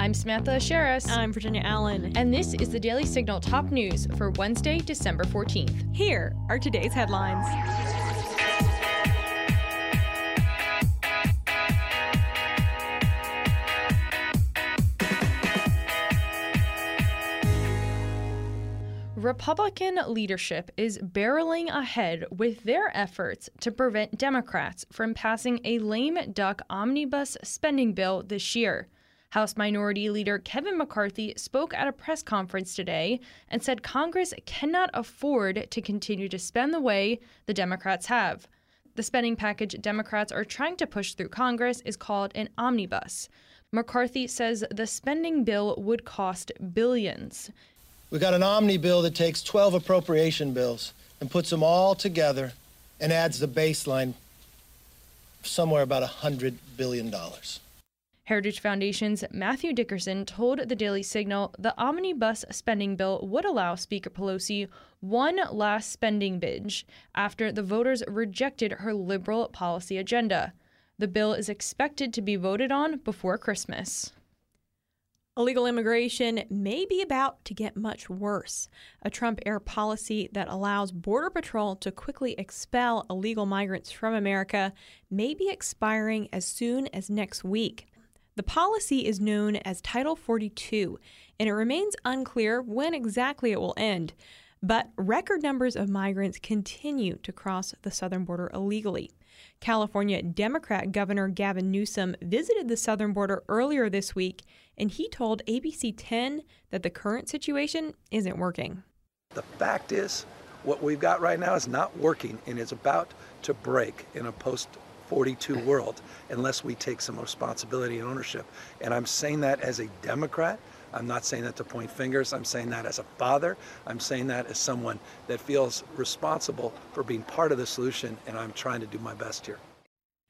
I'm Samantha Aschieris. I'm Virginia Allen. And this is the Daily Signal top news for Wednesday, December 14th. Here are today's headlines. Republican leadership is barreling ahead with their efforts to prevent Democrats from passing a lame duck omnibus spending bill this year. House Minority Leader Kevin McCarthy spoke at a press conference today and said Congress cannot afford to continue to spend the way the Democrats have. The spending package Democrats are trying to push through Congress is called an omnibus. McCarthy says the spending bill would cost billions. We've got an omni bill that takes 12 appropriation bills and puts them all together and adds the baseline somewhere about $100 billion. Heritage Foundation's Matthew Dickerson told the Daily Signal the omnibus spending bill would allow Speaker Pelosi one last spending binge after the voters rejected her liberal policy agenda. The bill is expected to be voted on before Christmas. Illegal immigration may be about to get much worse. A Trump era policy that allows Border Patrol to quickly expel illegal migrants from America may be expiring as soon as next week. The policy is known as Title 42, and it remains unclear when exactly it will end. But record numbers of migrants continue to cross the southern border illegally. California Democrat Governor Gavin Newsom visited the southern border earlier this week, and he told ABC 10 that the current situation isn't working. The fact is, what we've got right now is not working and is about to break in a post 42 world unless we take some responsibility and ownership. And I'm saying that as a Democrat. I'm not saying that to point fingers. I'm saying that as a father. I'm saying that as someone that feels responsible for being part of the solution, and I'm trying to do my best here.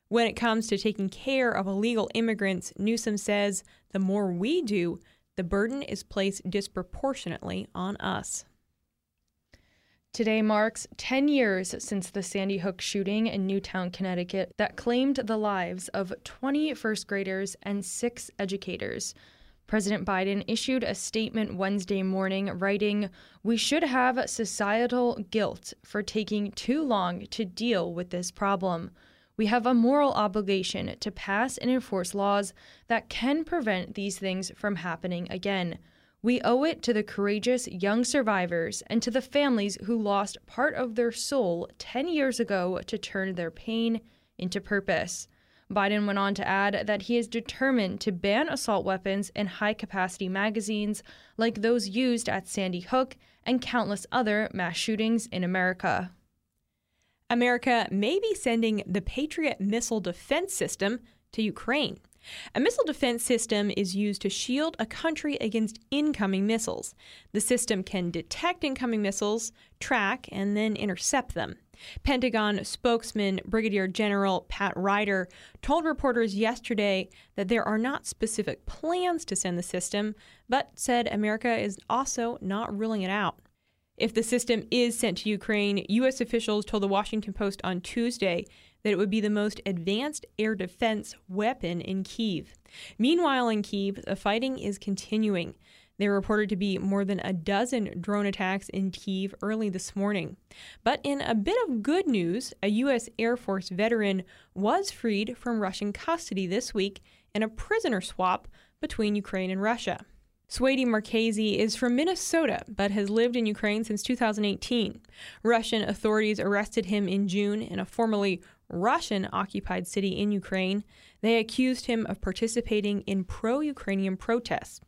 When it comes to taking care of illegal immigrants, Newsom says the more we do, the burden is placed disproportionately on us. Today marks 10 years since the Sandy Hook shooting in Newtown, Connecticut, that claimed the lives of 20 first graders and six educators. President Biden issued a statement Wednesday morning writing, We should have societal guilt for taking too long to deal with this problem. We have a moral obligation to pass and enforce laws that can prevent these things from happening again. We owe it to the courageous young survivors and to the families who lost part of their soul 10 years ago to turn their pain into purpose. Biden went on to add that he is determined to ban assault weapons and high capacity magazines like those used at Sandy Hook and countless other mass shootings in America. America may be sending the Patriot missile defense system to Ukraine. A missile defense system is used to shield a country against incoming missiles. The system can detect incoming missiles, track, and then intercept them. Pentagon spokesman Brigadier General Pat Ryder told reporters yesterday that there are not specific plans to send the system, but said America is also not ruling it out. If the system is sent to Ukraine, U.S. officials told the Washington Post on Tuesday that it would be the most advanced air defense weapon in Kiev. Meanwhile, in Kiev, the fighting is continuing. There were reported to be more than a dozen drone attacks in Kiev early this morning. But in a bit of good news, a U.S. Air Force veteran was freed from Russian custody this week in a prisoner swap between Ukraine and Russia. Suedi Murekezi is from Minnesota but has lived in Ukraine since 2018. Russian authorities arrested him in June in a formerly Russian occupied city in Ukraine. They accused him of participating in pro Ukrainian protests.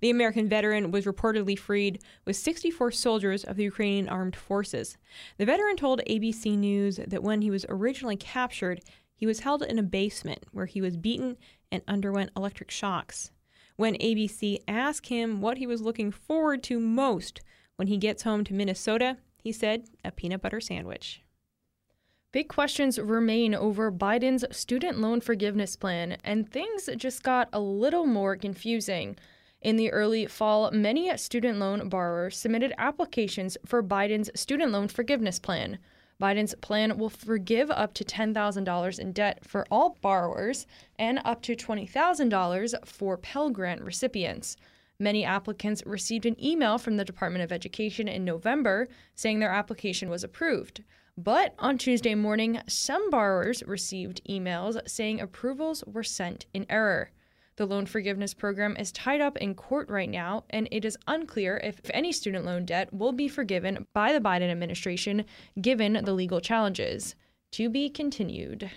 The American veteran was reportedly freed with 64 soldiers of the Ukrainian armed forces. The veteran told ABC News that when he was originally captured, he was held in a basement where he was beaten and underwent electric shocks. When ABC asked him what he was looking forward to most when he gets home to Minnesota, he said a peanut butter sandwich. Big questions remain over Biden's student loan forgiveness plan, and things just got a little more confusing. In the early fall, many student loan borrowers submitted applications for Biden's student loan forgiveness plan. Biden's plan will forgive up to $10,000 in debt for all borrowers and up to $20,000 for Pell Grant recipients. Many applicants received an email from the Department of Education in November saying their application was approved. But on Tuesday morning, some borrowers received emails saying approvals were sent in error. The loan forgiveness program is tied up in court right now, and it is unclear if any student loan debt will be forgiven by the Biden administration given the legal challenges. To be continued.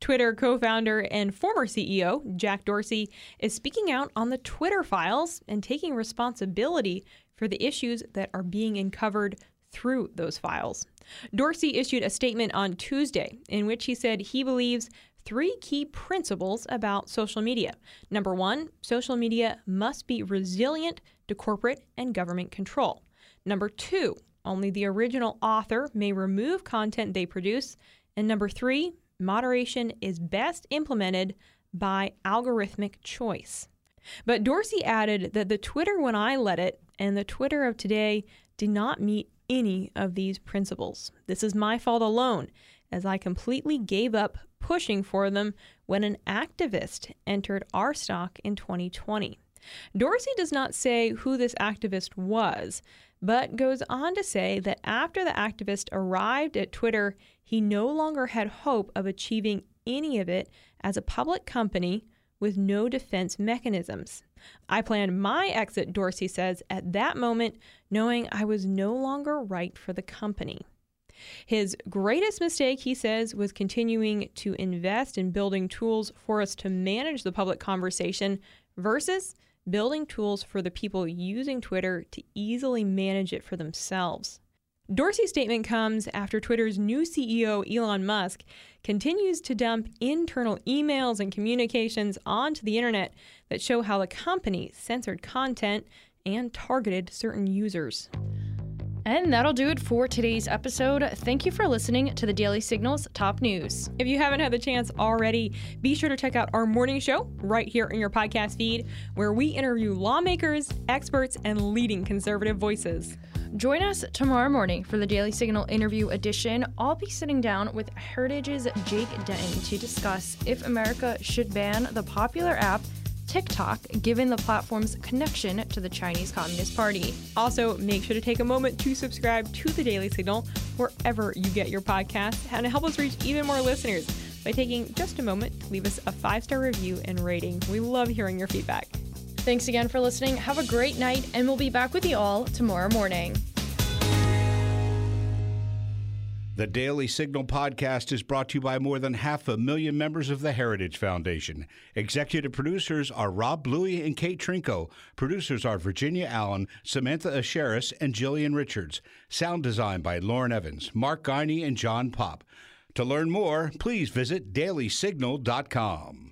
Twitter co founder and former CEO Jack Dorsey is speaking out on the Twitter files and taking responsibility for the issues that are being uncovered through those files. Dorsey issued a statement on Tuesday in which he said he believes three key principles about social media. Number one, social media must be resilient to corporate and government control. Number two, only the original author may remove content they produce. And number three, moderation is best implemented by algorithmic choice. But Dorsey added that the Twitter when I let it and the Twitter of today did not meet any of these principles. This is my fault alone, as I completely gave up pushing for them when an activist entered our stock in 2020. Dorsey does not say who this activist was, but goes on to say that after the activist arrived at Twitter, he no longer had hope of achieving any of it as a public company with no defense mechanisms. I planned my exit, Dorsey says, at that moment, knowing I was no longer right for the company. His greatest mistake, he says, was continuing to invest in building tools for us to manage the public conversation versus building tools for the people using Twitter to easily manage it for themselves. Dorsey's statement comes after Twitter's new CEO, Elon Musk, continues to dump internal emails and communications onto the internet that show how the company censored content and targeted certain users. And that'll do it for today's episode. Thank you for listening to the Daily Signals Top News. If you haven't had the chance already, be sure to check out our morning show right here in your podcast feed, where we interview lawmakers, experts, and leading conservative voices. Join us tomorrow morning for the Daily Signal interview edition. I'll be sitting down with Heritage's Jake Denton to discuss if America should ban the popular app TikTok, given the platform's connection to the Chinese Communist Party. Also, make sure to take a moment to subscribe to the Daily Signal wherever you get your podcasts and help us reach even more listeners by taking just a moment to leave us a five star review and rating. We love hearing your feedback. Thanks again for listening. Have a great night, and we'll be back with you all tomorrow morning. The Daily Signal podcast is brought to you by more than half a million members of the Heritage Foundation. Executive producers are Rob Bluey and Kate Trinko. Producers are Virginia Allen, Samantha Aschieris, and Jillian Richards. Sound design by Lauren Evans, Mark Guiney, and John Pop. To learn more, please visit dailysignal.com.